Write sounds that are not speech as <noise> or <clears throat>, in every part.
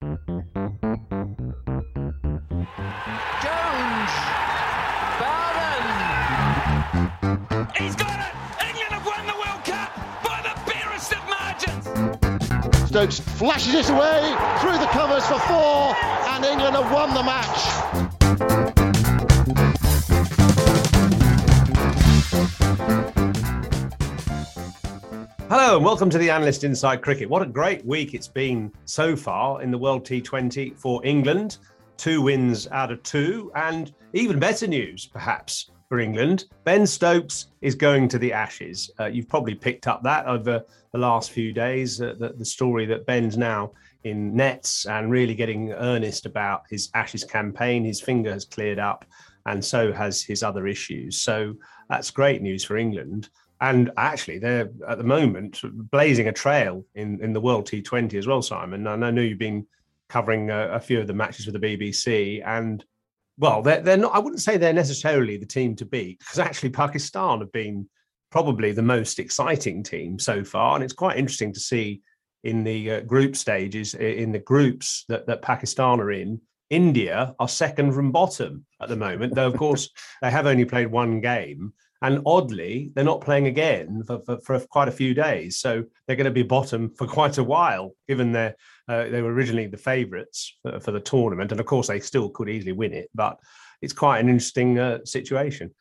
Jones. Barron. He's got it. England have won the World Cup by the barest of margins. Stokes flashes it away through the covers for four, and England have won the match. Hello and welcome to the Analyst Inside Cricket. What a great week it's been so far in the World T20 for England. Two wins out of two, and even better news, perhaps, for England. Ben Stokes is going to the Ashes. Uh, you've probably picked up that over the last few days, uh, the, the story that Ben's now in nets and really getting earnest about his Ashes campaign. His finger has cleared up, and so has his other issues. So that's great news for England. And actually, they're at the moment blazing a trail in, in the World T20 as well, Simon. And I know you've been covering a, a few of the matches with the BBC, and well, they're, they're not, I wouldn't say they're necessarily the team to beat, because actually, Pakistan have been probably the most exciting team so far. And it's quite interesting to see in the uh, group stages, in the groups that, that Pakistan are in, India are second from bottom at the moment, though, of course, <laughs> they have only played one game. And oddly, they're not playing again for, for, for, quite a few days. So they're going to be bottom for quite a while, given they uh, they were originally the favourites for, for, the tournament. And of course, they still could easily win it. But it's quite an interesting uh, situation.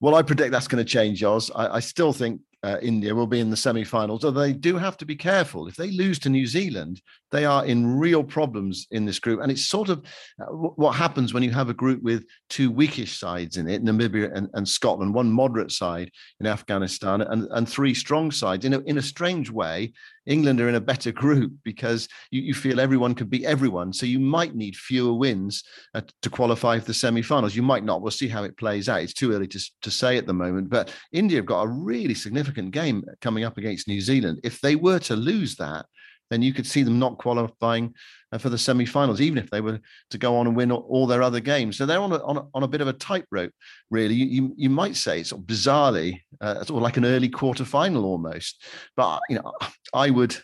Well, I predict that's going to change, Oz. I, I still think uh, India will be in the semi-finals. Although they do have to be careful. If they lose to New Zealand, they are in real problems in this group. And it's sort of uh, what happens when you have a group with two weakish sides in it, Namibia and, and Scotland, one moderate side in Afghanistan, and, and three strong sides. In a, in a strange way, England are in a better group because you, you feel everyone could beat everyone. So you might need fewer wins uh, to qualify for the semi-finals. You might not. We'll see how it plays out. It's too early to, to say at the moment. But India have got a really significant game coming up against New Zealand. If they were to lose that, then you could see them not qualifying uh, for the semi-finals, even if they were to go on and win all their other games. So they're on a, on a, on a bit of a tightrope, really. You, you, you might say sort of bizarrely, uh, sort of like an early quarter-final almost. But you know, I would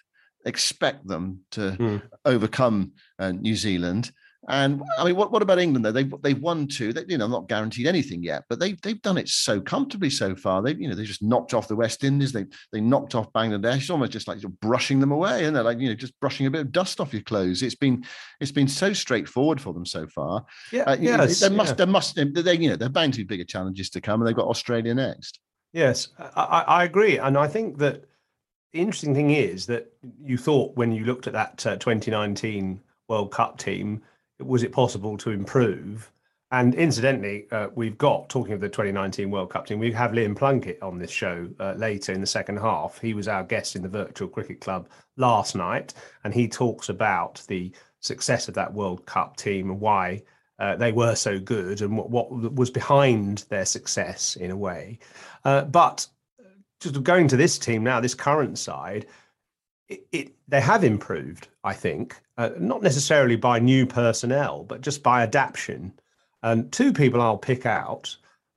expect them to mm. overcome uh, New Zealand and I mean, what, what about England though? They've they've won two. They, you know, not guaranteed anything yet, but they've they've done it so comfortably so far. They you know they just knocked off the West Indies. They they knocked off Bangladesh. It's almost just like brushing them away, and they're like you know just brushing a bit of dust off your clothes. It's been it's been so straightforward for them so far. Yeah, uh, yes, there must yeah. there must they you know they're bound to be bigger challenges to come, and they've got Australia next. Yes, I, I agree, and I think that the interesting thing is that you thought when you looked at that uh, 2019 World Cup team was it possible to improve? And incidentally, uh, we've got, talking of the 2019 World Cup team, we have Liam Plunkett on this show uh, later in the second half. He was our guest in the Virtual Cricket Club last night, and he talks about the success of that World Cup team and why uh, they were so good and what, what, was behind their success in a way. Uh, but just going to this team now, this current side, it, it, they have improved, I think, uh, not necessarily by new personnel, but just by adaptation. And two people I'll pick out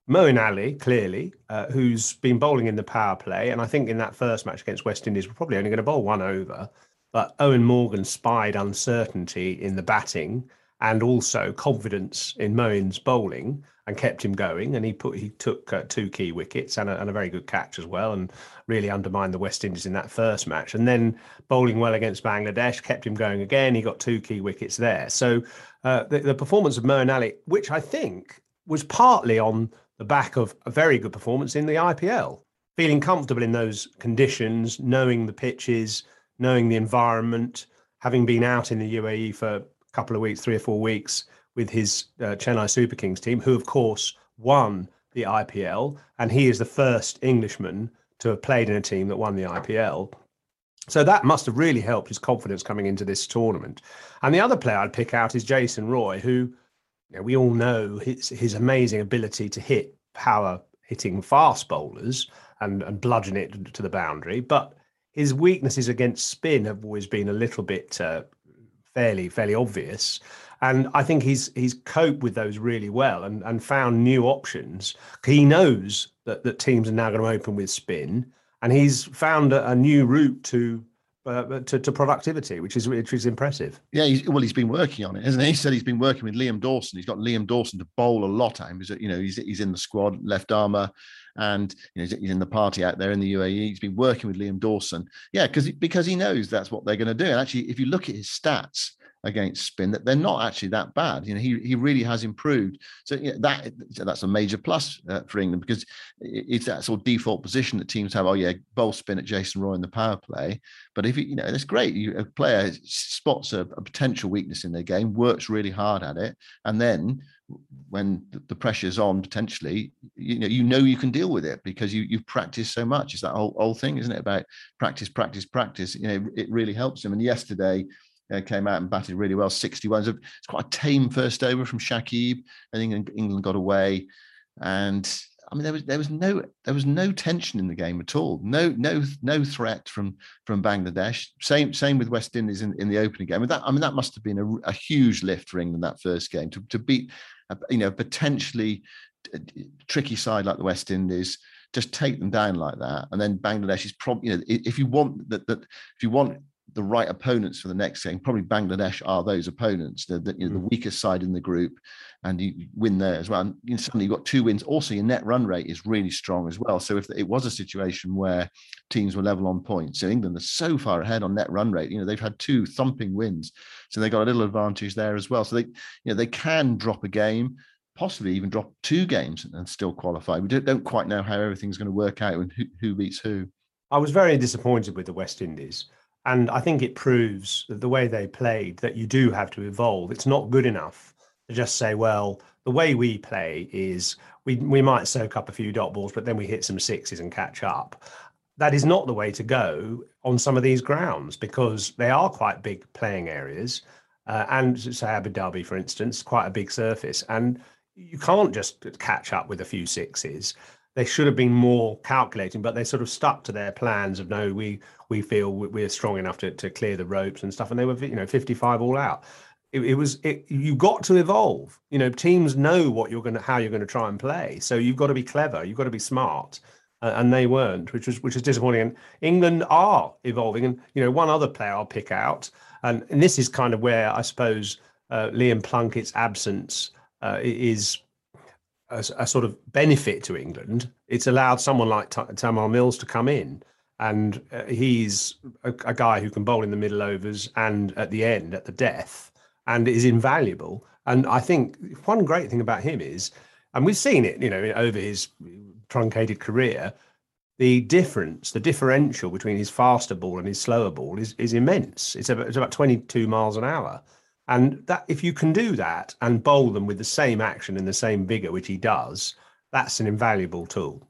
Moeen Ali, clearly, uh, who's been bowling in the power play. And I think in that first match against West Indies, we're probably only going to bowl one over. But Eoin Morgan spied uncertainty in the batting and also confidence in Moeen's bowling and kept him going. And he put he took uh, two key wickets and a, and a, very good catch as well, and really undermined the West Indies in that first match. And then bowling well against Bangladesh kept him going again. He got two key wickets there. So uh, the, the performance of Moeen Ali, which I think was partly on the back of a very good performance in the IPL, feeling comfortable in those conditions, knowing the pitches, knowing the environment, having been out in the UAE for couple of weeks, three or four weeks with his uh, Chennai Super Kings team, who of course won the IPL, and he is the first Englishman to have played in a team that won the IPL. So that must have really helped his confidence coming into this tournament. And the other player I'd pick out is Jason Roy, who you know, we all know his, his amazing ability to hit power hitting fast bowlers and, and bludgeon it to the boundary. But his weaknesses against spin have always been a little bit uh, fairly fairly obvious. And I think he's he's coped with those really well and, and found new options. He knows that, that teams are now going to open with spin, and he's found a, a new route to uh, to, to, productivity, which is which is impressive. Yeah, he's, well, he's been working on it, hasn't he? He said he's been working with Liam Dawson. He's got Liam Dawson to bowl a lot at him. He's, you know, he's he's in the squad, left armour, and you know, he's in the party out there in the UAE. He's been working with Liam Dawson. Yeah, because because he knows that's what they're going to do. And actually, if you look at his stats, against spin that they're not actually that bad. You know, he he really has improved. So that that's a major plus uh, for England because it's that sort of default position that teams have. Oh yeah, bowl spin at Jason Roy in the power play. But if you, you know, that's great. You, a player spots a, a potential weakness in their game, works really hard at it, and then when the pressure's on potentially you know you know you can deal with it because you you've practiced so much it's that whole, whole thing isn't it about practice practice practice you know it really helps him and yesterday uh, came out and batted really well, 61. So it's quite a tame first over from Shakib. I think England got away, and I mean there was there was no there was no tension in the game at all. No no no threat from from Bangladesh. Same same with West Indies in, in the opening game. I mean that I mean that must have been a, a huge lift for England that first game to to beat a, you know potentially tricky side like the West Indies just take them down like that and then bangladesh is probably you know if you want that that if you want the right opponents for the next game. Probably Bangladesh are those opponents, the, the, you know, the mm. weakest side in the group, and you win there as well. And you know, suddenly you've got two wins. Also, your net run rate is really strong as well. So if it was a situation where teams were level on points, so England are so far ahead on net run rate. You know they've had two thumping wins, so they got a little advantage there as well. So they, you know, they can drop a game possibly even drop two games and still qualify. We don't, don't quite know how everything's going to work out and who, who beats who. I was very disappointed with the West Indies. And I think it proves that the way they played that you do have to evolve. It's not good enough to just say, well, the way we play is we we might soak up a few dot balls, but then we hit some sixes and catch up. That is not the way to go on some of these grounds because they are quite big playing areas. Uh, and say Abu Dhabi, for instance, quite a big surface. And you can't just catch up with a few sixes they should have been more calculating, but they sort of stuck to their plans of no, we we feel we're strong enough to, to clear the ropes and stuff, and they were you know 55 all out. It, it was it, you got to evolve. You know, teams know what you're going to how you're going to try and play, so you've got to be clever, you've got to be smart, uh, and they weren't, which was which is disappointing. And England are evolving, and you know one other player I'll pick out, and, and this is kind of where I suppose uh, Liam Plunkett's absence uh, is a, a, sort of benefit to England. It's allowed someone like T- Tymal Mills to come in, and uh, he's a, a, guy who can bowl in the middle overs and at the end, at the death, and is invaluable. And I think one great thing about him is, and we've seen it, you know, over his truncated career, the difference, the differential between his faster ball and his slower ball is is immense. It's about, it's about 22 miles an hour. And that if you can do that and bowl them with the same action and the same vigor, which he does, that's an invaluable tool.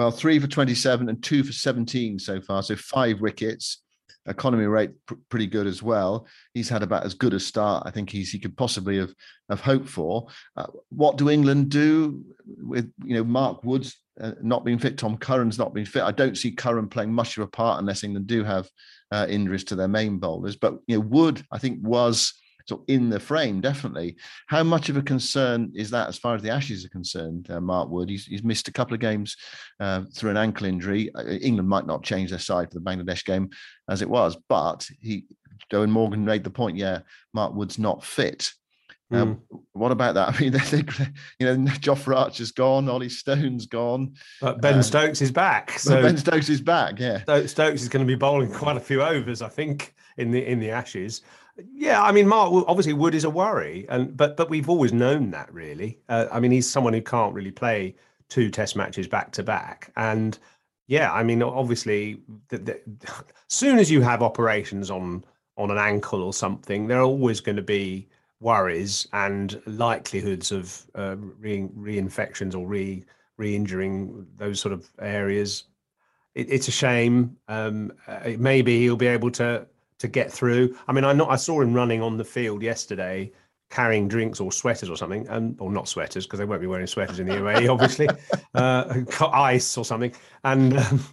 Well, three for 27 and two for 17 so far. So five wickets. Economy rate pr- pretty good as well. He's had about as good a start I think he's he could possibly have have hoped for. Uh, what do England do with you know Mark Wood's uh, not being fit, Tom Curran's not being fit? I don't see Curran playing much of a part unless England do have uh, injuries to their main bowlers. But you know Wood I think was so in the frame, definitely. How much of a concern is that as far as the Ashes are concerned, uh, Mark Wood? He's, he's, missed a couple of games uh, through an ankle injury. Uh, England might not change their side for the Bangladesh game as it was, but he, Eoin Morgan made the point, yeah, Mark Wood's not fit. Um, mm. What about that? <laughs> I mean, they, you know, <laughs> Jofra Archer's gone, Ollie Stone's gone, but Ben uh, Stokes is back. So Ben Stokes is back. Yeah, Stokes is going to be bowling quite a few overs, I think, in the in the Ashes. Yeah, I mean, Mark. Obviously, Wood is a worry, and but but we've always known that. Really, uh, I mean, he's someone who can't really play two Test matches back to back, and yeah, I mean, obviously, the, <laughs> soon as you have operations on on an ankle or something, there are always going to be worries and likelihoods of uh, re- reinfections or re re-injuring those sort of areas. It, it's a shame. Um, uh, maybe he'll be able to to get through. I mean, I not I saw him running on the field yesterday, carrying drinks or sweaters or something, and or not sweaters because they won't be wearing sweaters in the UAE, <laughs> obviously, uh, ice or something, and. Um,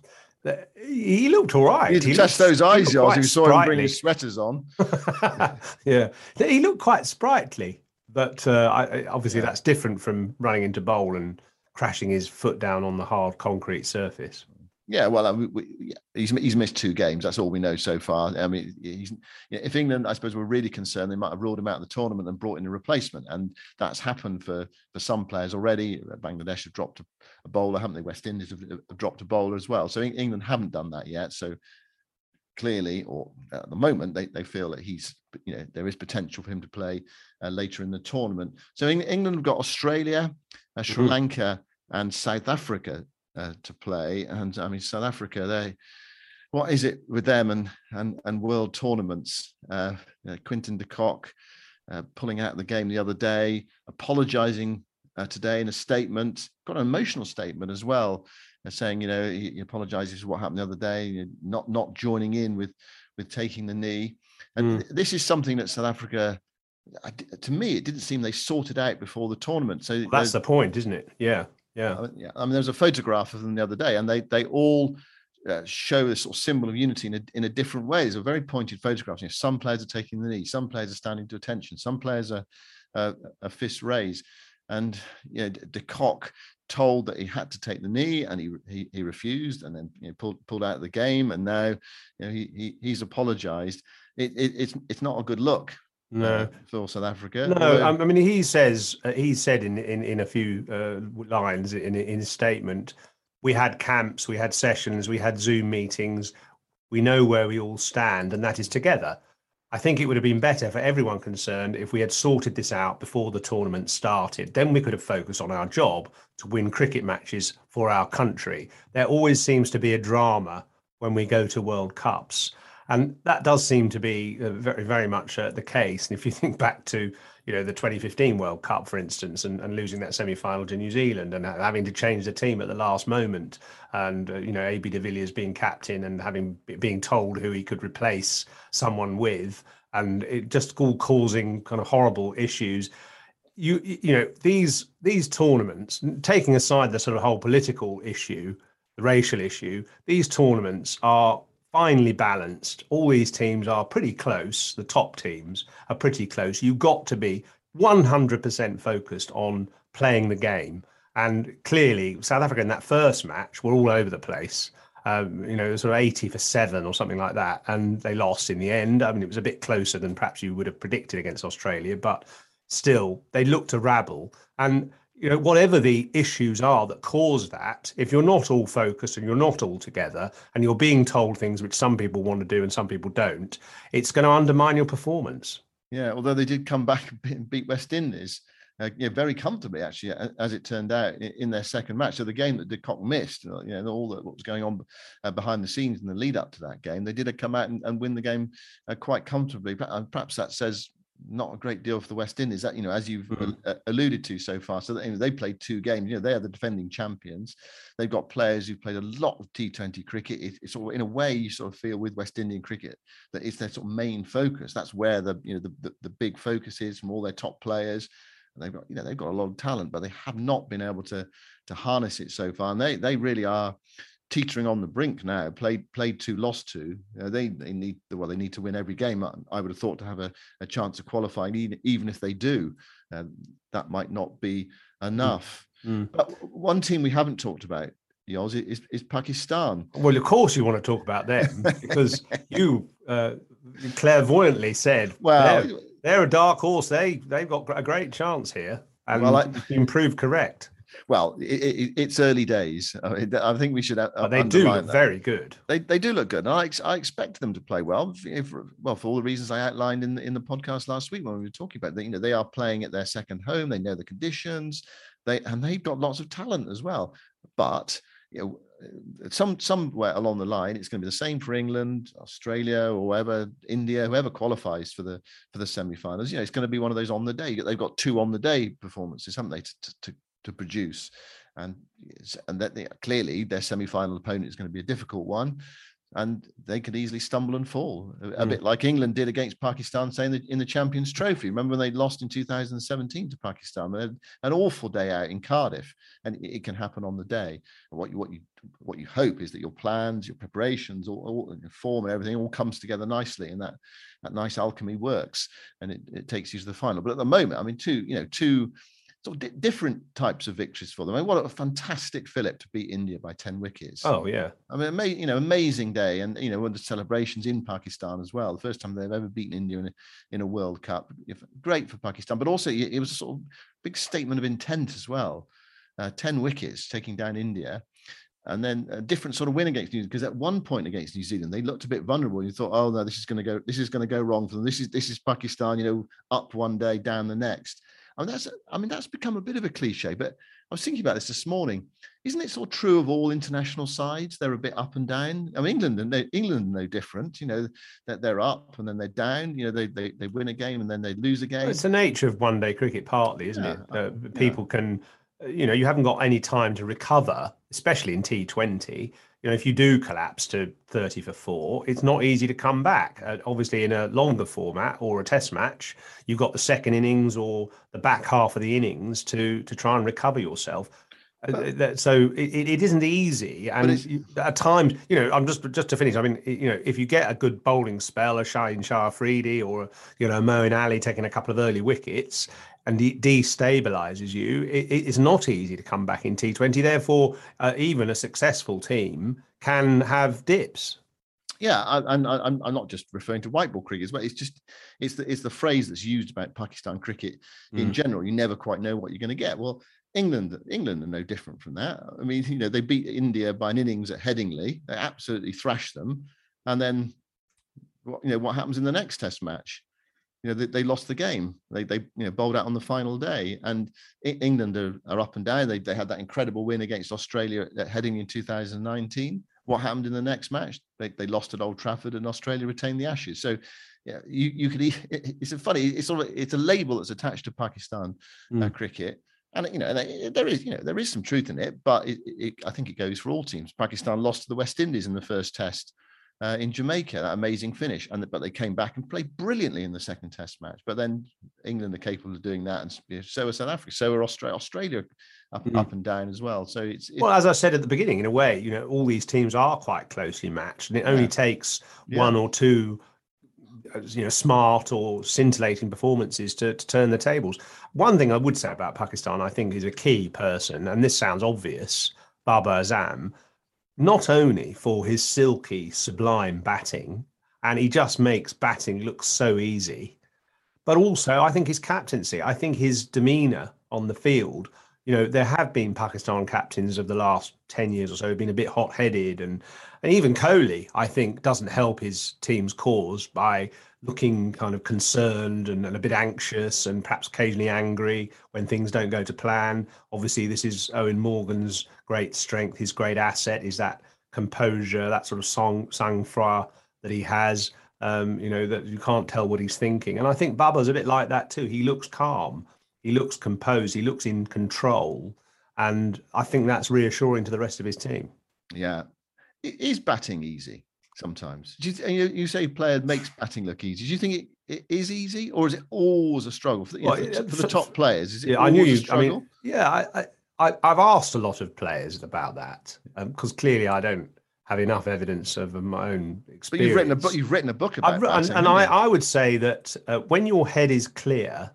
he looked all right. You he test those eyes, Yoz. You saw sprightly. him bring his sweaters on. <laughs> yeah, he looked quite sprightly, but uh, I, obviously yeah. that's different from running into bowl and crashing his foot down on the hard concrete surface. Yeah, well, we, he's he's missed two games. That's all we know so far. I mean, he's if England, I suppose, were really concerned, they might have ruled him out of the tournament and brought in a replacement, and that's happened for for some players already. Bangladesh have dropped a, a bowler, haven't they? West Indies have, have, dropped a bowler as well. So England haven't done that yet. So clearly, or at the moment, they they feel that he's you know there is potential for him to play uh, later in the tournament. So England have got Australia, uh, Sri mm-hmm. Lanka, and South Africa uh, to play. And I mean, South Africa, they what is it with them and and and world tournaments? Uh, Quinton de Kock uh, pulling out the game the other day, apologising uh, today in a statement, got an emotional statement as well, uh, saying you know he, he apologises for what happened the other day, not not joining in with with taking the knee. And mm. this is something that South Africa to me, it didn't seem they sorted out before the tournament. So well, that's the point, isn't it? Yeah. Yeah. Uh, yeah. I mean, there was a photograph of them the other day, and they they all uh, show this sort of symbol of unity in a, in a different way. It's a very pointed photograph. You know, some players are taking the knee, some players are standing to attention, some players are uh, a fist raised. And you know, de Kock told that he had to take the knee, and he he, he refused, and then you know, pulled pulled out of the game. And now, you know, he, he he's apologised. It, it, it's it's not a good look no, uh, for South Africa. No, I mean he says uh, he said in in in a few uh, lines in in his statement, we had camps, we had sessions, we had Zoom meetings. We know where we all stand, and that is together. I think it would have been better for everyone concerned if we had sorted this out before the tournament started. Then we could have focused on our job to win cricket matches for our country. There always seems to be a drama when we go to World Cups. And that does seem to be uh, very, very much uh, the case. And if you think back to, you know, the 2015 World Cup, for instance, and, and losing that semi-final to New Zealand and having to change the team at the last moment, and uh, you know, AB de Villiers being captain and having being told who he could replace someone with, and it just all causing kind of horrible issues. You you know these these tournaments, taking aside the sort of whole political issue, the racial issue, these tournaments are finely balanced. All these teams are pretty close. The top teams are pretty close. You've got to be 100% focused on playing the game. And clearly, South Africa in that first match were all over the place. Um, you know, sort of 80 for seven or something like that. And they lost in the end. I mean, it was a bit closer than perhaps you would have predicted against Australia, but still, they looked a rabble. And you know, whatever the issues are that cause that, if you're not all focused and you're not all together and you're being told things which some people want to do and some people don't, it's going to undermine your performance. Yeah, although they did come back <laughs> and beat West Indies, uh, yeah, very comfortably actually, as it turned out in, their second match. So the game that de Kock missed, uh, you know, all that what was going on uh, behind the scenes in the lead up to that game, they did come out and, and win the game uh, quite comfortably. But perhaps that says not a great deal for the West Indies. That you know, as you've mm-hmm. alluded to so far, so that, you know, they played two games. You know, they are the defending champions. They've got players who've played a lot of T20 cricket. It, it's sort of in a way you sort of feel with West Indian cricket that it's their sort of main focus. That's where the you know the, the, the big focus is from all their top players. And they've got you know they've got a lot of talent, but they have not been able to to harness it so far. And they they really are teetering on the brink now. Played played two, lost two. Uh, they they need well they need to win every game. I, I would have thought to have a, a chance of qualifying, even, even if they do, uh, that might not be enough. Mm. But one team we haven't talked about, Yoz, is, is Pakistan. Well, of course you want to talk about them because <laughs> you uh, clairvoyantly said, well, they're a dark horse. They they've got a great chance here, and Well, I- been proved correct. Well, it, it, it's early days. I, mean, I think we should. uh, But they do look that. very good. They, they do look good. And I, ex- I expect them to play well. If, well, for all the reasons I outlined in the, in the podcast last week when we were talking about that, you know, they are playing at their second home. They know the conditions. They and they've got lots of talent as well. But you know, uh, some somewhere along the line, it's going to be the same for England, Australia, or whoever, India, whoever qualifies for the for the semi-finals. You know, it's going to be one of those on the day. They've got two on the day performances, haven't they, to to, to, produce? And and that they, clearly their semi-final opponent is going to be a difficult one and they could easily stumble and fall a, a Mm. bit like England did against Pakistan, saying that in the Champions Trophy. Remember when they lost in 2017 to Pakistan? An awful day out in Cardiff, and it, it can happen on the day. What you what you what you hope is that your plans, your preparations, all, all your form, and everything all comes together nicely, and that that nice alchemy works, and it, it takes you to the final. But at the moment, I mean, two you know two sort of di- different types of victories for them. I mean, what a fantastic fillip to beat India by 10 wickets. Oh yeah, I mean, ama- you know, amazing day, and you know, with the celebrations in Pakistan as well. The first time they've ever beaten India in a, in a World Cup. Great for Pakistan, but also it was a sort of big statement of intent as well. Uh, Ten wickets taking down India, and then a different sort of win against New Zealand. Because at one point against New Zealand, they looked a bit vulnerable. You thought, oh no, this is going to go, this is going to go wrong for them. This is this is Pakistan, you know, up one day, down the next. I mean, that's I mean, that's become a bit of a cliche. But I was thinking about this this morning isn't it sort of true of all international sides? They're a bit up and down. I mean, England and they, England are no different. You know that they're up and then they're down. You know they, they they win a game and then they lose a game. it's the nature of one day cricket, partly, isn't it? Yeah, Uh, people can, uh, you know, you haven't got any time to recover, especially in T20. You know, if you do collapse to 30 for four, it's not easy to come back. Uh, obviously, in a longer format or a test match, you've got the second innings or the back half of the innings to to try and recover yourself. Uh, But- so it, it isn't easy, and at times, you know, I'm just just to finish. I mean, you know, if you get a good bowling spell, a Shaheen Shah Afridi or you know Moeen Ali taking a couple of early wickets, and it destabilizes you, it, it's not easy to come back in T20. Therefore, uh, even a successful team can have dips. yeah, I, and I, I'm I'm not just referring to white ball cricket, as well. it's just it's the it's the phrase that's used about Pakistan cricket in Mm. general. You never quite know what you're going to get. Well, England England are no different from that. I mean, you know, they beat India by an innings at Headingley. They absolutely thrashed them, and then you know what happens in the next Test match? You know, they, they lost the game. They they you know bowled out on the final day, and England are, are up and down. They they had that incredible win against Australia at Headingley in 2019 what happened in the next match? They, they lost at Old Trafford and Australia retained the Ashes. So yeah, you, you could, <laughs> it's a funny, it's sort of, it's a label that's attached to Pakistan uh, Mm. cricket. And, you know, there- there is, you know, there is some truth in it, but it, it, I think it goes for all teams. Pakistan lost to the West Indies in the first test uh, in Jamaica, that amazing finish. And, but they came back and played brilliantly in the second test match. But then England are capable of doing that. And so are South Africa. So are Australia, Australia up, Mm. up and down as well. So it's, it's Well, as I said at the beginning, in a way, you know, all these teams are quite closely matched, and it only Yeah. takes Yeah. one or two, uh, you know, smart or scintillating performances to, to turn the tables. One thing I would say about Pakistan, I think, is a key person, and this sounds obvious, Babar Azam, not only for his silky, sublime batting, and he just makes batting look so easy, but also I think his captaincy, I think his demeanour on the field you know, there have been Pakistan captains of the last 10 years or so who've been a bit hot headed. And, and even Kohli, I think, doesn't help his team's cause by looking kind of concerned and, and a bit anxious and perhaps occasionally angry when things don't go to plan. Obviously, this is Eoin Morgan's great strength, his great asset is that composure, that sort of song, sang froid that he has. Um, you know, that you can't tell what he's thinking. And I think Babar's a bit like that too. He looks calm he looks composed, he looks in control, and I think that's reassuring to the rest of his team. Yeah, it is batting easy sometimes. Do you, you, say player makes batting look easy. Do you think it, it is easy, or is it always a struggle for, know, for, for the top players? Is it Yeah, I knew you. I mean, yeah, I, I, I've asked a lot of players about that because clearly I don't have enough evidence of my own experience. but you've written a book. You've written a book about I've, and, and I. I would say that uh, when your head is clear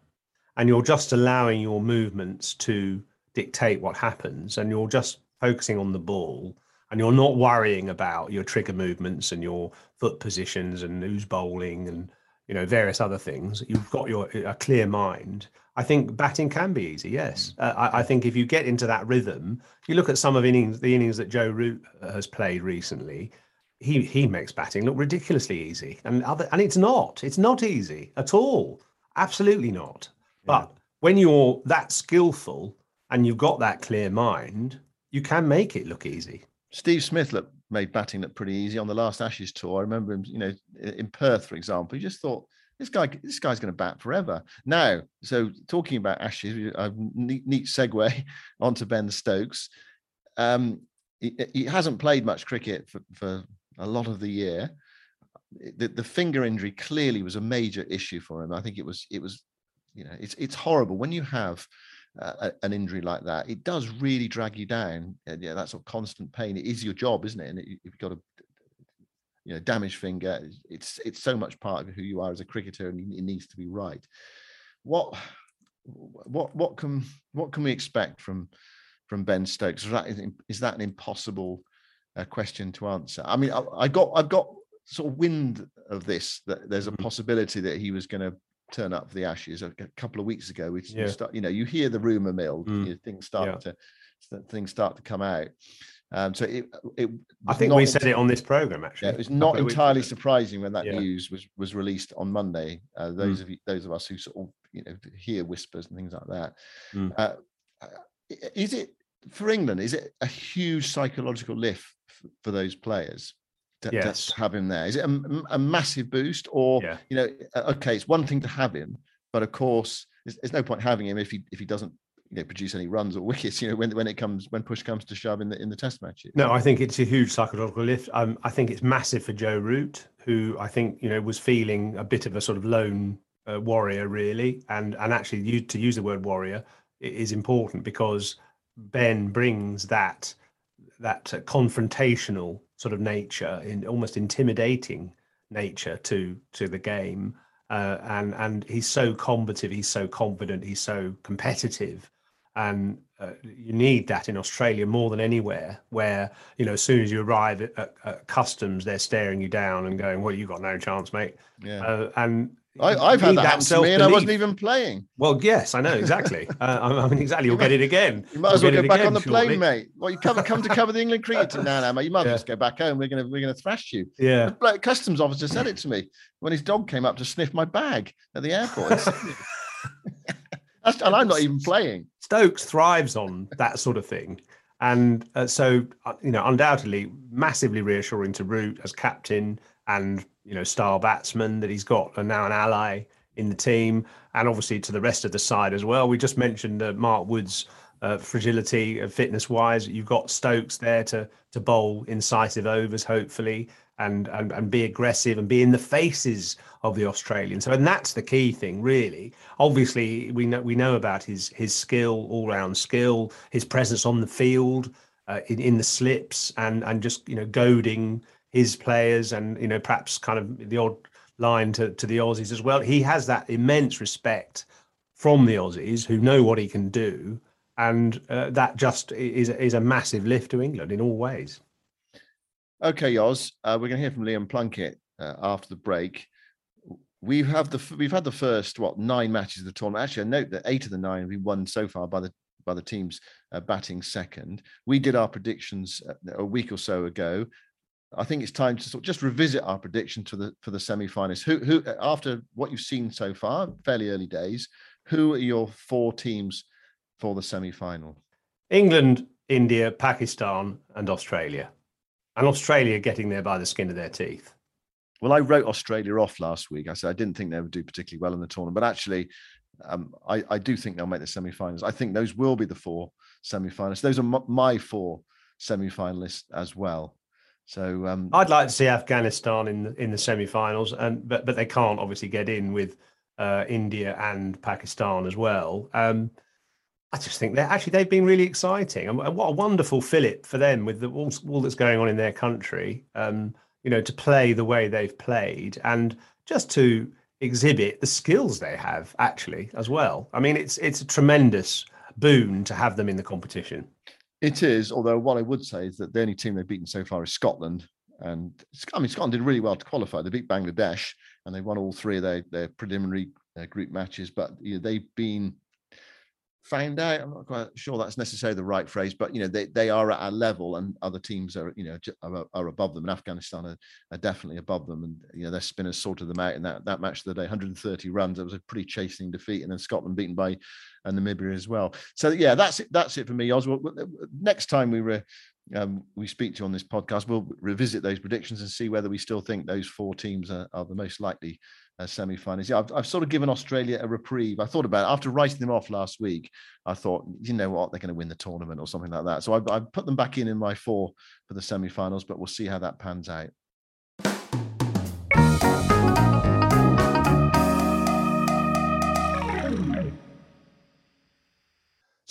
and you're just allowing your movements to dictate what happens and you're just focusing on the ball and you're not worrying about your trigger movements and your foot positions and who's bowling and you know various other things, you've got your a clear mind. I think batting can be easy. Yes, uh, I, I, think if you get into that rhythm, you look at some of innings, the innings that Joe Root has played recently. He he makes batting look ridiculously easy, and other and it's not. It's not easy at all. Absolutely not. Yeah. But when you're that skillful and you've got that clear mind, you can make it look easy. Steve Smith made batting look pretty easy on the last Ashes tour. I remember him, you know, in Perth, for example. You just thought this guy, this guy's going to bat forever. Now, so talking about Ashes, a neat, neat segue <laughs> onto Ben Stokes. Um, he, he, hasn't played much cricket for, for a lot of the year. The, the finger injury clearly was a major issue for him. I think it was it was you know it's it's horrible. When you have uh, an injury like that it does really drag you down and yeah that sort of constant pain. It is your job isn't it? And it, you've got a you know damaged finger it's it's so much part of who you are as a cricketer and it needs to be right. What what what can what can we expect from from Ben Stokes? Is that is that an impossible uh, question to answer? I mean I, I got I've got sort of wind of this that there's a mm-hmm. possibility that he was going to turn up for the Ashes a, a couple of weeks ago. We, yeah. start, you know, you hear the rumor mill, mm. you know, things start yeah. to things start to come out. Um, so it, it I think we said it on this program actually. Yeah, it was not entirely surprising when that news was was released on Monday. Uh, those mm. of you, those of us who sort of you know hear whispers and things like that. Mm. Uh, uh is it for England? Is it a huge psychological lift for those players? To, yes. to have him there? Is it a, a massive boost, or yeah. you know, uh, okay, it's one thing to have him, but of course, there's, there's, no point having him if he if he doesn't you know produce any runs or wickets. You know, when when it comes when push comes to shove in the in the Test matches. No, I think it's a huge psychological lift. Um, I think it's massive for Joe Root, who I think you know was feeling a bit of a sort of lone uh, warrior, really, and and actually you, to use the word warrior is important because Ben brings that that uh, confrontational sort of nature, in almost intimidating nature to to the game. Uh, and and he's so combative, he's so confident, he's so competitive, and uh, you need that in Australia more than anywhere. Where you know, as soon as you arrive at, at, at customs, they're staring you down and going, "Well, you got no chance, mate." Yeah. Uh, and I, have had that, to me, and I wasn't even playing. Well, yes, I know exactly. <laughs> uh, I mean, exactly. You'll get it again. You might as well go back on the plane, mate. Well, you come come to cover the England cricket. No, no, mate. You might yeah. just go back home. We're gonna we're gonna thrash you. Yeah. The customs officer said it to me when his dog came up to sniff my bag at the airport. <laughs> <laughs> and I'm not even playing. Stokes thrives on that sort of thing. And uh, so, uh, you know, undoubtedly, massively reassuring to Root as captain and you know star batsman that he's got and now an ally in the team and obviously to the rest of the side as well. We just mentioned uh, Mark Wood's uh, fragility uh, fitness wise. You've got Stokes there to to bowl incisive overs hopefully and, and and be aggressive and be in the faces of the Australians. So and that's the key thing really. Obviously we know we know about his his skill, all round skill, his presence on the field. Uh, in, in the slips and and just you know goading his players and you know perhaps kind of the odd line to, to the Aussies as well. He has that immense respect from the Aussies who know what he can do, and uh, that just is is a massive lift to England in all ways. Okay, Oz, uh, we're going to hear from Liam Plunkett uh, after the break. We have the we've had the first what nine matches of the tournament. Actually, I note that eight of the nine have been won so far by the by the teams uh, batting second. We did our predictions uh, a week or so ago. I think it's time to sort of just revisit our prediction to the for the semi-finalists. Who who after what you've seen so far, fairly early days, who are your four teams for the semi-final? England, India, Pakistan, and Australia. And Australia getting there by the skin of their teeth. Well, I wrote Australia off last week. I said I didn't think they would do particularly well in the tournament, but actually, um, I, I, do think they'll make the semi-finals. I think those will be the four semi-finalists. Those are my four semi-finalists as well. So um, I'd like to see Afghanistan in the, in the semi-finals, and but but they can't obviously get in with uh, India and Pakistan as well. Um, I just think they're actually they've been really exciting, and what a wonderful fillip for them with the, all, all that's going on in their country. Um, you know, to play the way they've played, and just to exhibit the skills they have actually as well. I mean, it's it's a tremendous boon to have them in the competition. It is, although what I would say is that the only team they've beaten so far is Scotland. And I mean, Scotland did really well to qualify. They beat Bangladesh, and they won all three of their, their preliminary uh, group matches. But you know, they've been found out. I'm not quite sure that's necessarily the right phrase, but you know they, they are at a level, and other teams are you know are, are above them, and Afghanistan are, are, definitely above them, and you know their spinners sorted them out in that that match of the day, 130 runs. It was a pretty chastening defeat, and then Scotland beaten by and Namibia as well. So yeah, that's it. That's it for me, Oswald. Next time we were. Um, we speak to you on this podcast, we'll revisit those predictions and see whether we still think those four teams are, are the most likely semi-finals. Yeah, I've, I've, sort of given Australia a reprieve. I thought about it after writing them off last week. I thought, you know what, they're going to win the tournament or something like that. So I, I put them back in in my four for the semi-finals, but we'll see how that pans out.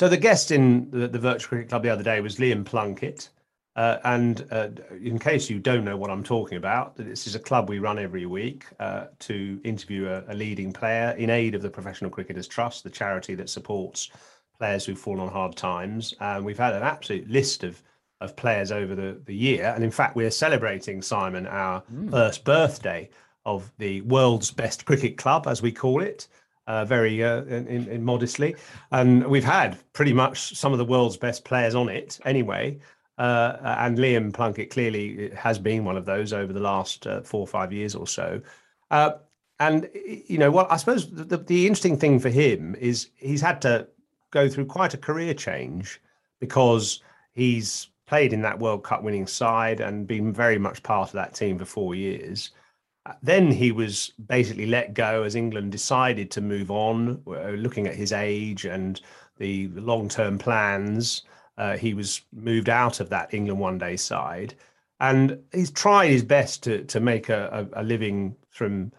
So the guest in the, the Virtual Cricket Club the other day was Liam Plunkett. Uh, and uh, in case you don't know what I'm talking about, this is a club we run every week uh, to interview a, a, leading player in aid of the Professional Cricketers Trust, the charity that supports players who've fallen on hard times. And we've had an absolute list of of players over the, the year. And in fact, we're celebrating, Simon, our mm. first birthday of the world's best cricket club, as we call it. Uh, very uh, in, in modestly, and we've had pretty much some of the world's best players on it anyway. Uh, and Liam Plunkett clearly has been one of those over the last uh, four or five years or so. Uh, and you know what? I suppose the, the interesting thing for him is he's had to go through quite a career change because he's played in that World Cup winning side and been very much part of that team for four years. Uh, then he was basically let go as England decided to move on, uh, looking at his age and the long term plans uh, he was moved out of that England one day side. And he's tried his best to, to make a, a, a living from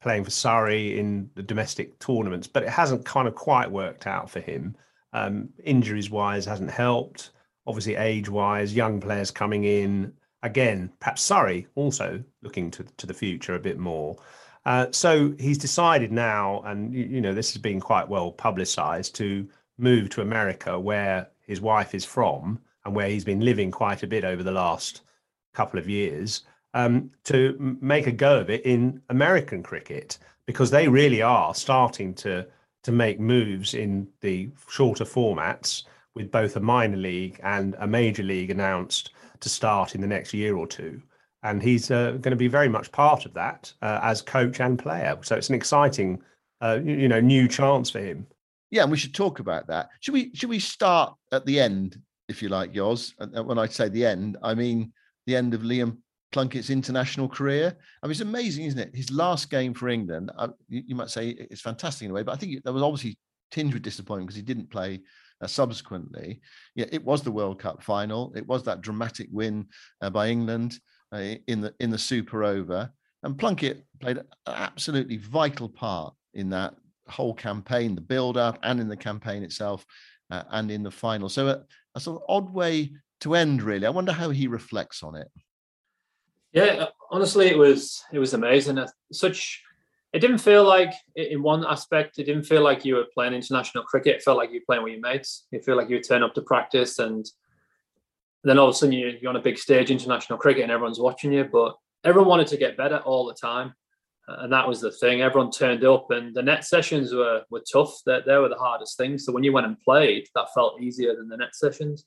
playing for Surrey in the domestic tournaments, but it hasn't kind of quite worked out for him. Um, injuries wise, hasn't helped. Obviously, age wise, young players coming in. Again, perhaps Surrey also looking to, to the future a bit more. Uh, so he's decided now, and you, you know, this has been quite well publicized, to move to America, where his wife is from and where he's been living quite a bit over the last couple of years, um, to make a go of it in American cricket because they really are starting to to make moves in the shorter formats with both a minor league and a major league announced to start in the next year or two. And he's uh, going to be very much part of that uh, as coach and player. So it's an exciting, uh, you know, new chance for him. Yeah, and we should talk about that. Should we? Should we start at the end, if you like, yours? And when I say the end, I mean the end of Liam Plunkett's international career. I mean, it's amazing, isn't it? His last game for England. Uh, you, you, might say it's fantastic in a way, but I think there was obviously tinged with disappointment because he didn't play uh, subsequently. Yeah, it was the World Cup final. It was that dramatic win uh, by England uh, in the in the Super Over, and Plunkett played an absolutely vital part in that whole campaign, the build up, and in the campaign itself, uh, and in the final. So a, a, sort of odd way to end, really. I wonder how he reflects on it. Yeah, honestly, it was it was amazing. Such it didn't feel like in one aspect it didn't feel like you were playing international cricket it felt like you were playing with your mates you feel like you turn up to practice and then all of a sudden you're on a big stage international cricket and everyone's watching you but everyone wanted to get better all the time and that was the thing. Everyone turned up, and the net sessions were were tough. They, they were the hardest things. So when you went and played, that felt easier than the net sessions.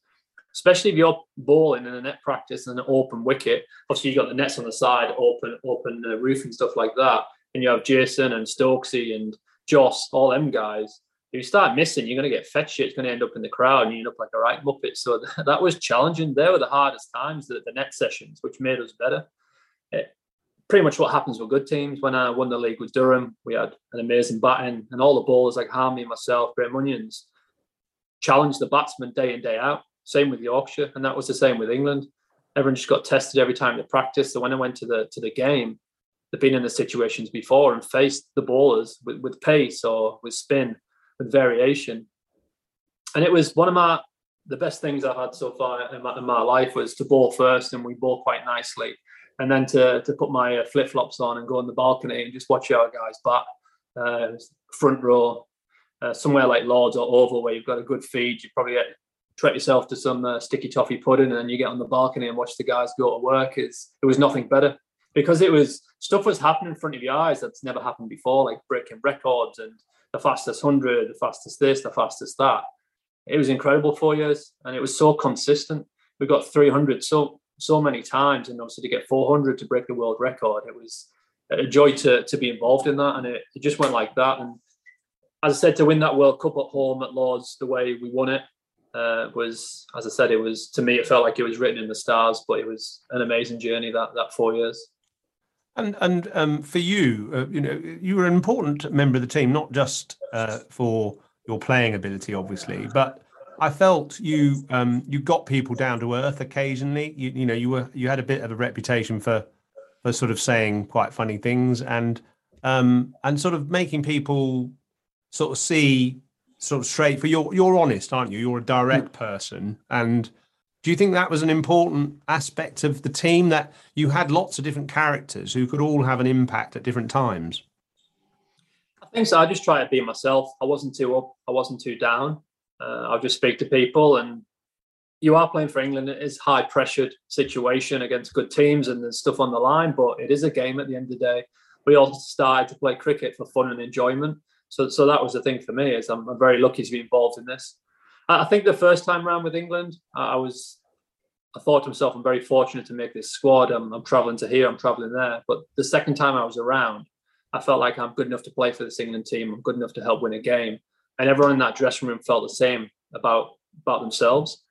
Especially if you're bowling in a net practice and an open wicket. Obviously, you got the nets on the side, open open uh, roof and stuff like that. And you have Jason and Stokesy and Joss, all them guys. If you start missing, you're going to get fetched. It's going to end up in the crowd, and you end up like a right muppet. So <laughs> that was challenging. They were the hardest times, the, the net sessions, which made us better. It, pretty much what happens with good teams. When I won the league with Durham, we had an amazing batting, and all the bowlers like Harmony, myself, Graham Onions, challenged the batsman day in day out. Same with Yorkshire, and that was the same with England. Everyone just got tested every time they practiced. So when I went to the to the game, they've been in the situations before and faced the bowlers with, with pace or with spin, with variation. And it was one of my the best things I've had so far in my, in my life was to bowl first, and we bowl quite nicely and then to to put my uh, flip flops on and go on the balcony and just watch our guys bat uh, front row, uh, somewhere like Lords or Oval where you've got a good feed. You probably get, treat yourself to some uh, sticky toffee pudding, and then you get on the balcony and watch the guys go to work. It's it was nothing better. because it was stuff was happening in front of your eyes that's never happened before, like breaking records and the fastest hundred, the fastest this, the fastest that. It was incredible four years, and it was so consistent. We got 300 so so many times, and obviously to get 400 to break the world record, it was a joy to to be involved in that, and it, it just went like that. And as I said, to win that World Cup at home at Lords the way we won it uh, was, as I said, it was to me it felt like it was written in the stars, but it was an amazing journey that that four years. And and um, for you, uh, you know, you were an important member of the team, not just uh, for your playing ability, obviously, but I felt you um, you got people down to earth occasionally. You, you know, you were you had a bit of a reputation for for sort of saying quite funny things and um, and sort of making people sort of see sort of straight for you're you're honest, aren't you? You're a direct person and do you think that was an important aspect of the team that you had lots of different characters who could all have an impact at different times? I think so. I just try to be myself. I wasn't too up. I wasn't too down. Uh, I'll just speak to people, and you are playing for England. It is high pressured situation against good teams, and there's stuff on the line. But it is a game at the end of the day. We all started to play cricket for fun and enjoyment. So, so that was the thing for me. Is I'm, I'm very lucky to be involved in this. I think the first time around with England, I was, I thought to myself, I'm very fortunate to make this squad. I'm, I'm traveling to here, I'm traveling there. But the second time I was around, I felt like I'm good enough to play for this England team. I'm good enough to help win a game. And everyone in that dressing room felt the same about about themselves.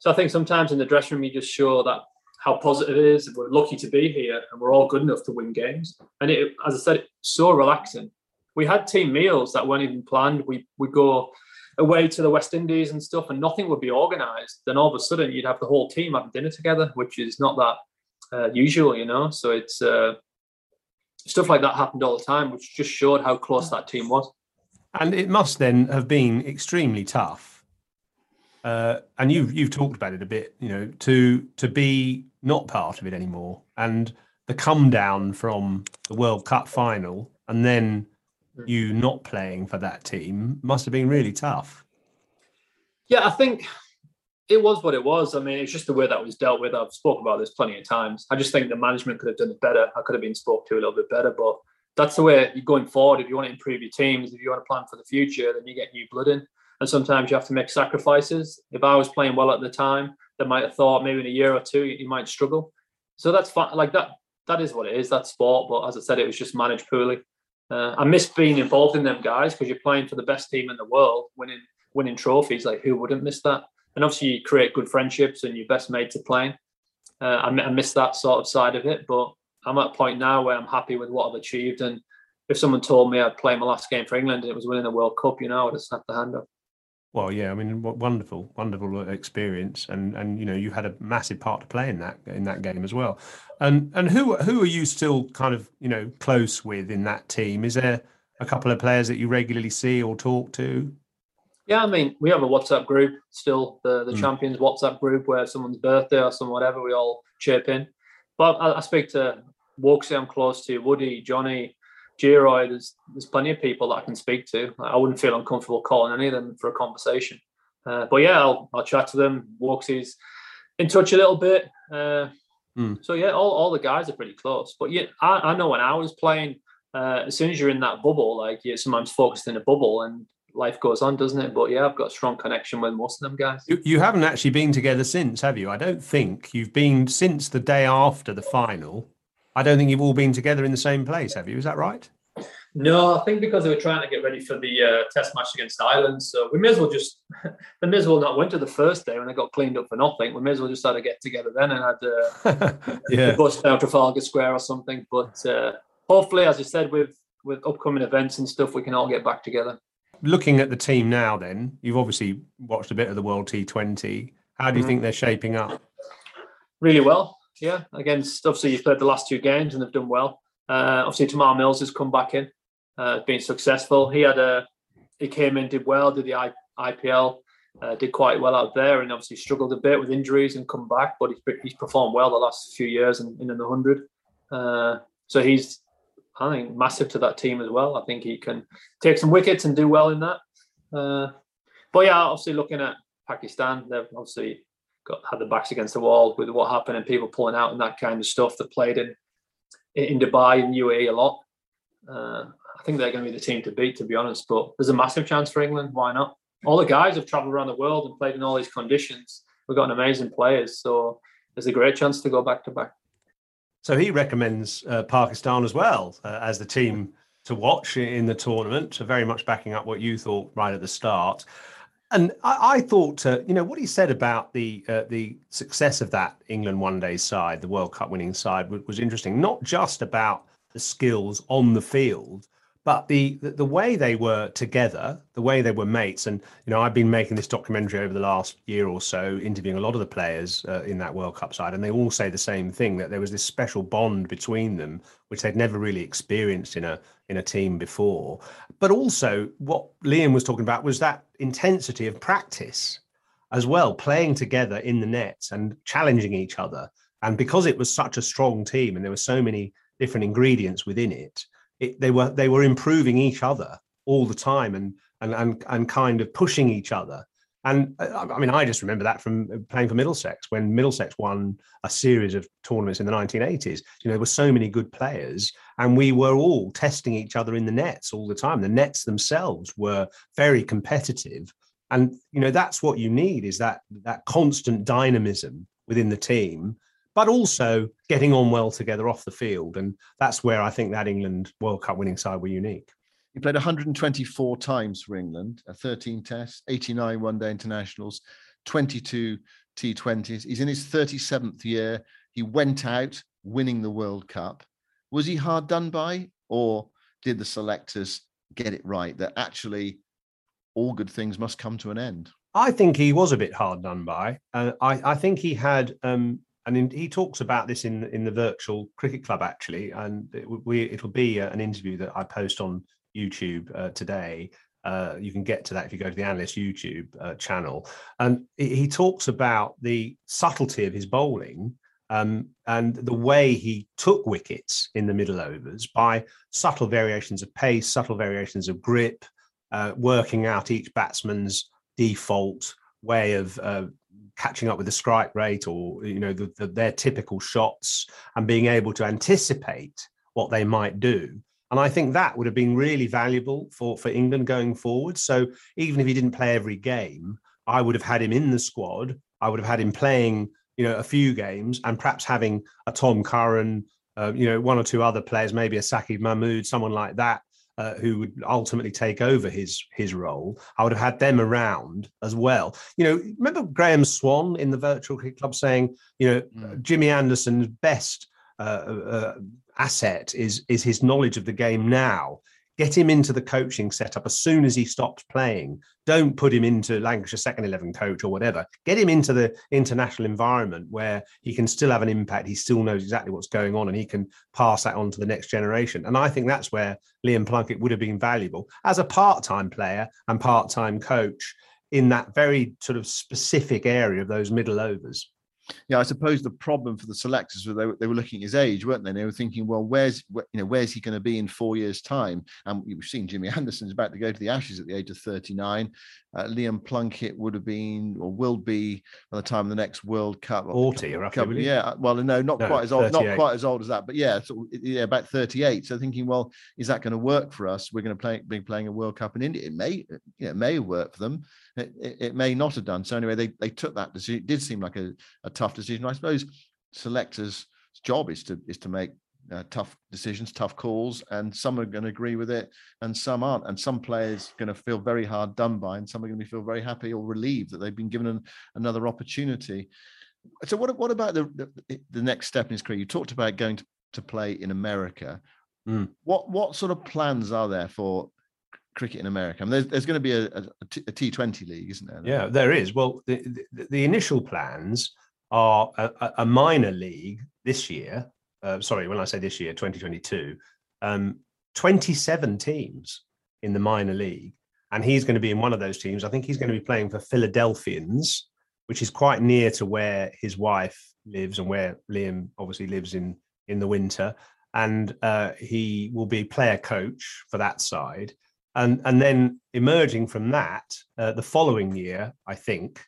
So I think sometimes in the dressing room, you just show that how positive it is. We're lucky to be here, and we're all good enough to win games. And it, as I said, so relaxing. We had team meals that weren't even planned. We we go away to the West Indies and stuff, and nothing would be organised. Then all of a sudden, you'd have the whole team having dinner together, which is not that uh, usual, you know. So it's uh, stuff like that happened all the time, which just showed how close that team was. And it must then have been extremely tough. Uh, and you've you've talked about it a bit, you know, to to be not part of it anymore, and the come down from the World Cup final, and then you not playing for that team must have been really tough. Yeah, I think it was what it was. I mean, it's just the way that was dealt with. I've spoken about this plenty of times. I just think the management could have done it better. I could have been spoke to a little bit better, but that's the way you're going forward. If you want to improve your teams, if you want to plan for the future, then you get new blood in. And sometimes you have to make sacrifices. If I was playing well at the time, they might have thought maybe in a year or two you might struggle. So that's fine. Like that, that is what it is. That's sport. But as I said, it was just managed poorly. Uh, I miss being involved in them guys because you're playing for the best team in the world, winning winning trophies. Like who wouldn't miss that? And obviously, you create good friendships and your best mates are playing. Uh, I, I miss that sort of side of it, but I'm at a point now where I'm happy with what I've achieved. And if someone told me I'd play my last game for England and it was winning the World Cup, you know, I would have snapped the hand up. Well, yeah, I mean, wonderful, wonderful experience, and and you know, you had a massive part to play in that in that game as well. And and who who are you still kind of you know close with in that team? Is there a couple of players that you regularly see or talk to? Yeah, I mean, we have a WhatsApp group still, the the mm. champions WhatsApp group, where someone's birthday or some whatever, we all chirp in. But I, I speak to Woakesy, I'm close to Woody, Johnny, Geroy, there's there's plenty of people that I can speak to. I wouldn't feel uncomfortable calling any of them for a conversation. Uh, but yeah, I'll, I'll chat to them. Woakesy's in touch a little bit. Uh, mm. So yeah, all, all the guys are pretty close. But yeah, I, I know when I was playing, uh, as soon as you're in that bubble, like you're sometimes focused in a bubble and life goes on, doesn't it? But yeah, I've got a strong connection with most of them guys. You, you haven't actually been together since, have you? I don't think you've been since the day after the final. I don't think you've all been together in the same place, have you? Is that right? No, I think because they were trying to get ready for the uh, test match against Ireland. So we may as well just, <laughs> they may as well not went to the first day when they got cleaned up for nothing. We may as well just had to get together then and had <laughs> uh, yeah. the bus down Trafalgar Square or something. But uh, hopefully, as you said, with with upcoming events and stuff, we can all get back together. Looking at the team now, then you've obviously watched a bit of the World T20. How do you mm-hmm. think they're shaping up? Really well yeah, against obviously you've played the last two games and they've done well. Uh, obviously, Tymal Mills has come back in, uh, been successful. He had a he came in, did well, did the I, IPL, uh, did quite well out there, and obviously struggled a bit with injuries and come back, but he's, he's performed well the last few years in, in the hundred. Uh, so he's I think massive to that team as well. I think he can take some wickets and do well in that. Uh, but yeah, obviously looking at Pakistan, they've obviously got had the backs against the wall with what happened and people pulling out and that kind of stuff that played in in Dubai and UAE a lot. Uh, I think they're going to be the team to beat, to be honest. But there's a massive chance for England. Why not? All the guys have travelled around the world and played in all these conditions. We've got an amazing players, so there's a great chance to go back to back. So he recommends uh, Pakistan as well uh, as the team to watch in the tournament, so very much backing up what you thought right at the start. And I, I thought, uh, you know, what he said about the uh, the success of that England one day side, the World Cup winning side, was, was interesting. Not just about the skills on the field, but the, the, the way they were together, the way they were mates, and you know, I've been making this documentary over the last year or so, interviewing a lot of the players uh, in that World Cup side, and they all say the same thing that there was this special bond between them, which they'd never really experienced in a in a team before. But also, what Liam was talking about was that intensity of practice as well, playing together in the nets and challenging each other. And because it was such a strong team, and there were so many different ingredients within it it, they were they were improving each other all the time and and and and kind of pushing each other. And uh, I mean, I just remember that from playing for Middlesex when Middlesex won a series of tournaments in the 1980s. You know, there were so many good players, and we were all testing each other in the nets all the time. The nets themselves were very competitive, and you know that's what you need is that that constant dynamism within the team but also getting on well together off the field. And that's where I think that England World Cup winning side were unique. He played 124 times for England, 13 tests, 89 one day internationals, 22 T20s. He's in his 37th year. He went out winning the World Cup. Was he hard done by, or did the selectors get it right that actually all good things must come to an end? I think he was a bit hard done by. Uh, I, I, think he had um, and in, he talks about this in in the virtual cricket club actually, and it, we it'll be an interview that I post on YouTube uh, today. Uh, you can get to that if you go to the analyst YouTube uh, channel, and he talks about the subtlety of his bowling um, and the way he took wickets in the middle overs by subtle variations of pace, subtle variations of grip, uh, working out each batsman's default way of uh, catching up with the strike rate or you know the, the, their typical shots and being able to anticipate what they might do. And i think that would have been really valuable for for england going forward. So even if he didn't play every game i would have had him in the squad. I would have had him playing you know a few games and perhaps having a tom curran uh, you know one or two other players maybe a Saqib Mahmood someone like that uh, who would ultimately take over his his role. I would have had them around as well. You know, remember Graeme Swann in the Virtual Cricket Club saying, you know, mm. Jimmy Anderson's best uh, uh, asset is is his knowledge of the game now. Get him into the coaching setup as soon as he stops playing. Don't put him into Lancashire second 11 coach or whatever. Get him into the international environment where he can still have an impact. He still knows exactly what's going on and he can pass that on to the next generation. And I think that's where Liam Plunkett would have been valuable as a part time player and part time coach in that very sort of specific area of those middle overs yeah, I suppose the problem for the selectors was they, they were looking at his age, weren't they? They were thinking, well, where's you know where's he going to be in four years' time? And we've seen Jimmy <laughs> Anderson's about to go to the Ashes at the age of 39. Uh, Liam Plunkett would have been or will be by the time of the next World Cup. 40, roughly. Yeah, well, no, not no, quite as old, 38. not quite as old as that, but yeah, so, yeah, about 38. So thinking, well, is that going to work for us? We're going to play, be playing a World Cup in India. It may, you know, it may work for them. It, it, it, may not have done. So anyway, they they took that decision. It did seem like a, a tough decision. I suppose selectors' job is to is to make uh, tough decisions, tough calls, and some are going to agree with it, and some aren't. And some players are going to feel very hard done by, and some are going to feel very happy or relieved that they've been given an, another opportunity. So, what what about the, the, the next step in his career? You talked about going to, to play in America. Mm. What what sort of plans are there for cricket in America? I mean, there's, there's going to be a a T20 league, isn't there? Yeah, there is. Well, the, the, the initial plans are a, a, minor league this year. Uh, sorry, when I say this year, 2022, um, 27 teams in the minor league. And he's going to be in one of those teams. I think he's going to be playing for Philadelphians, which is quite near to where his wife lives and where Liam obviously lives in in the winter. And uh, he will be player coach for that side. And, and then emerging from that, uh, the following year, I think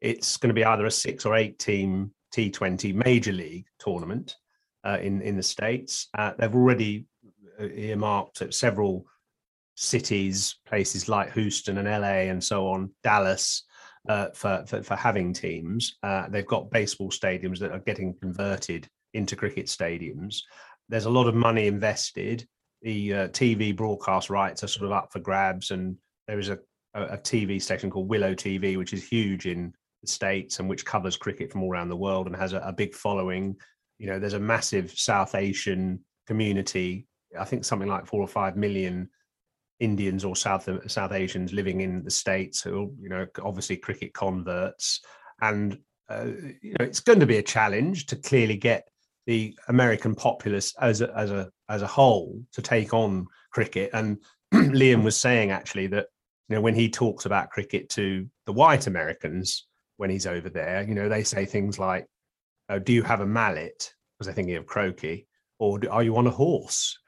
it's going to be either a six or eight team T20 major league tournament. uh, in in the states. Uh, they've already uh, earmarked several cities, places like Houston and LA and so on, Dallas, uh, for, for, for having teams. Uh, they've got baseball stadiums that are getting converted into cricket stadiums. There's a lot of money invested. The uh, TV broadcast rights are sort of up for grabs, and there is a, a, TV station called Willow TV, which is huge in the states and which covers cricket from all around the world and has a, a big following. You know, there's a massive South Asian community. I think something like four or five million Indians or South South Asians living in the states who, you know, obviously cricket converts, and uh, you know it's going to be a challenge to clearly get the American populace as a, as a as a whole to take on cricket. And <clears throat> Liam was saying actually that you know when he talks about cricket to the white Americans when he's over there, you know they say things like, oh, "Do you have a mallet?" Because they're thinking of croquet, or "Are you on a horse?" <laughs>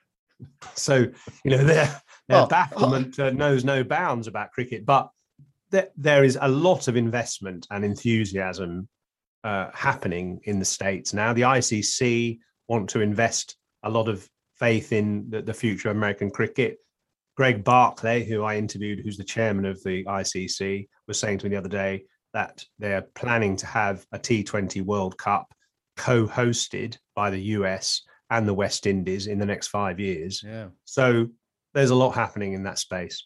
So you know their their oh, bafflement oh. Uh, knows no bounds about cricket, but there, there is a lot of investment and enthusiasm uh, happening in the states now. The ICC want to invest a lot of faith in the, the future of American cricket. Greg Barclay, who I interviewed, who's the chairman of the ICC, was saying to me the other day that they're planning to have a T20 World Cup co-hosted by the US and the West Indies in the next five years. Yeah. So there's a lot happening in that space.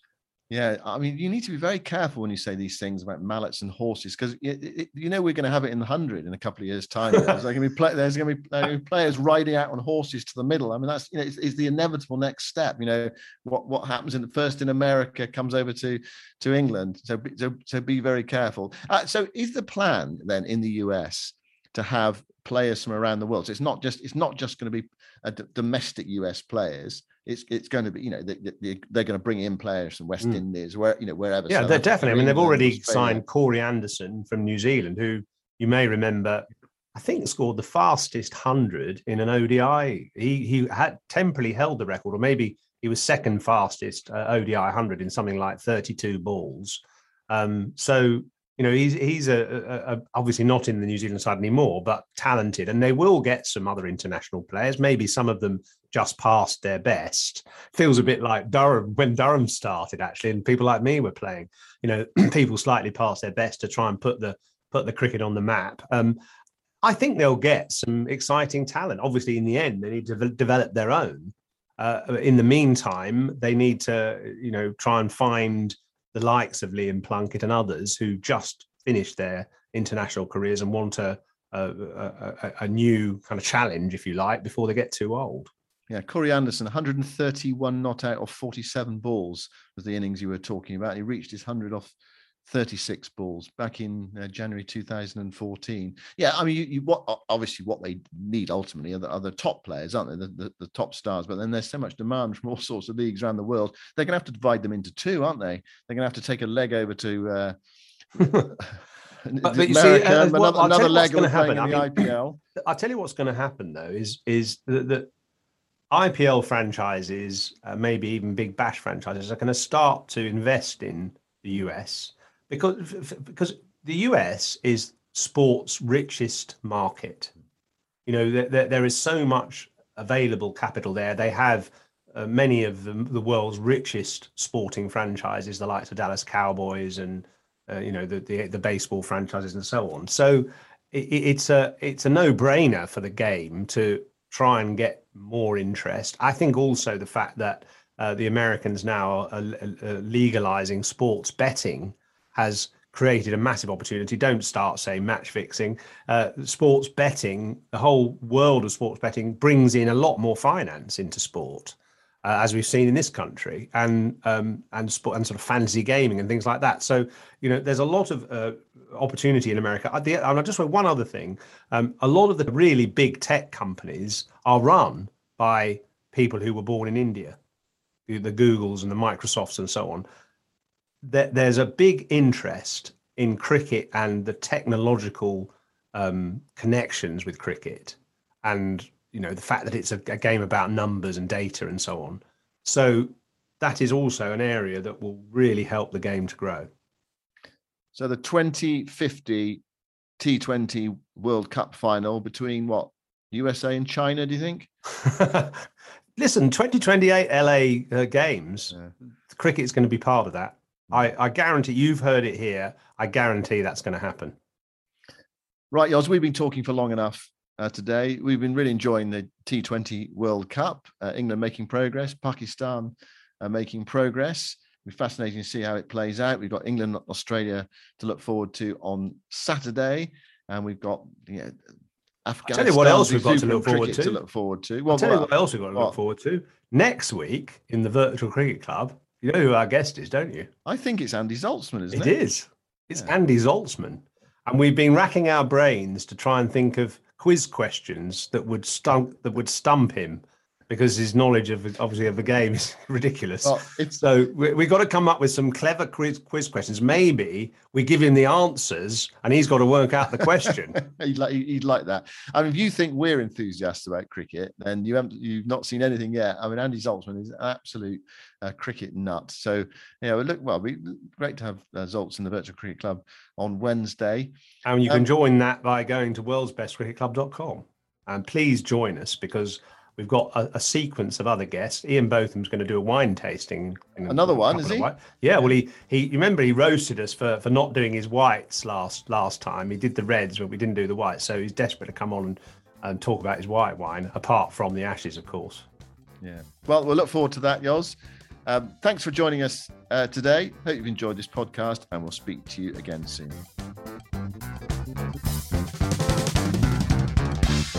Yeah, I mean, you need to be very careful when you say these things about mallets and horses because you know we're going to have it in the hundred in a couple of years' time. There's going to be play, there's going to be players riding out on horses to the middle. I mean, that's you know, it's, the inevitable next step. You know, what what happens in the first in America comes over to to England. So so so be very careful. Uh, so is the plan then in the US to have players from around the world? So it's not just it's not just going to be d- domestic US players it's it's going to be you know they, they, they're going to bring in players from West mm. Indies where you know wherever. Yeah, they're definitely. I mean, they've already signed Corey Anderson from New Zealand, who you may remember. I think scored the fastest hundred in an ODI. He he had temporarily held the record, or maybe he was second fastest uh, ODI hundred in something like thirty two balls. Um, so you know he's he's a, a, a, obviously not in the New Zealand side anymore, but talented, and they will get some other international players. Maybe some of them just past their best. Feels a bit like Durham when Durham started actually, and people like me were playing. You know, <clears throat> people slightly past their best to try and put the put the cricket on the map. Um, I think they'll get some exciting talent. Obviously, in the end, they need to develop their own. Uh, in the meantime, they need to, you know, try and find the likes of Liam Plunkett and others who just finished their international careers and want a, a, a, a new kind of challenge, if you like, before they get too old. Yeah, Corey Anderson, 131 not out off 47 balls was the innings you were talking about. He reached his 100 off 36 balls back in uh, January 2014. Yeah, I mean, you, you, what obviously what they need ultimately are the, are the top players, aren't they? The, the, the, top stars. But then there's so much demand from all <laughs> sorts of leagues around the world. They're going to have to divide them into two, aren't they? They're going to have to take a leg over to. Uh, <laughs> but, but you see, uh, well, another, another leg going to happen in the I mean, <clears throat> IPL. I'll tell you what's going to happen though is is that IPL franchises, uh, maybe even big bash franchises, are going to start to invest in the US because because the US is sports richest market. You know, there, there is so much available capital there. They have uh, many of the, the, world's richest sporting franchises, the likes of Dallas Cowboys and uh, you know the, the, the baseball franchises and so on. So it, it's a it's a no brainer for the game to try and get more interest. I think also the fact that uh, the Americans now are, are legalizing sports betting has created a massive opportunity. Don't start saying match fixing. Uh, sports betting, the whole world of sports betting brings in a lot more finance into sport, uh, as we've seen in this country, and um, and sport and sort of fantasy gaming and things like that. So you know, there's a lot of uh, opportunity in America. Uh, and I just want one other thing: um, a lot of the really big tech companies are run by people who were born in India, the Googles and the Microsofts and so on that there's a big interest in cricket and the technological um, connections with cricket, and you know the fact that it's a, a game about numbers and data and so on. So that is also an area that will really help the game to grow. So the 2050 T20 World Cup final between what USA and China? Do you think? <laughs> Listen, 2028 LA uh, games, Yeah. cricket is going to be part of that. I, I guarantee you've heard it here. I guarantee that's going to happen. Right, Yoz, we've been talking for long enough uh, today. We've been really enjoying the T20 World Cup. Uh, England making progress, Pakistan uh, making progress. It's fascinating to see how it plays out. We've got England, and Australia to look forward to on Saturday, and we've got you know, Afghanistan. tell you what else we've got to look forward cricket to. look forward to. I'll Well, tell you what else we've got to what? look forward to. Next week in the Virtual Cricket Club, you know who our guest is, don't you? I think it's Andy Zaltzman, isn't it? It is. It's Yeah. Andy Zaltzman. And we've been racking our brains to try and think of quiz questions that would stump that would stump him because his knowledge of obviously of the game is <laughs> ridiculous. So we, we've got to come up with some clever quiz, quiz questions. Maybe we give him the answers and he's got to work out the question. <laughs> he'd like he'd like that. I mean, if you think we're enthusiasts about cricket, then you haven't you've not seen anything yet. I mean, Andy Zaltzman is an absolute uh, cricket nut. So yeah, well, look, well, we great to have uh, Zaltz in the Virtual Cricket Club on Wednesday. And you Um, can join that by going to worldsbestcricketclub.com. And please join us because we've got a, a sequence of other guests. Ian Botham's going to do a wine tasting. in a Another one, is of he? wi- Yeah, well, he, he you remember he roasted us for, for not doing his whites last last time. He did the reds, but we didn't do the whites. So he's desperate to come on and, and talk about his white wine, apart from the ashes, of course. Yeah. Well, we'll look forward to that, Yoz. Um, thanks for joining us uh, today. Hope you've enjoyed this podcast, and we'll speak to you again soon.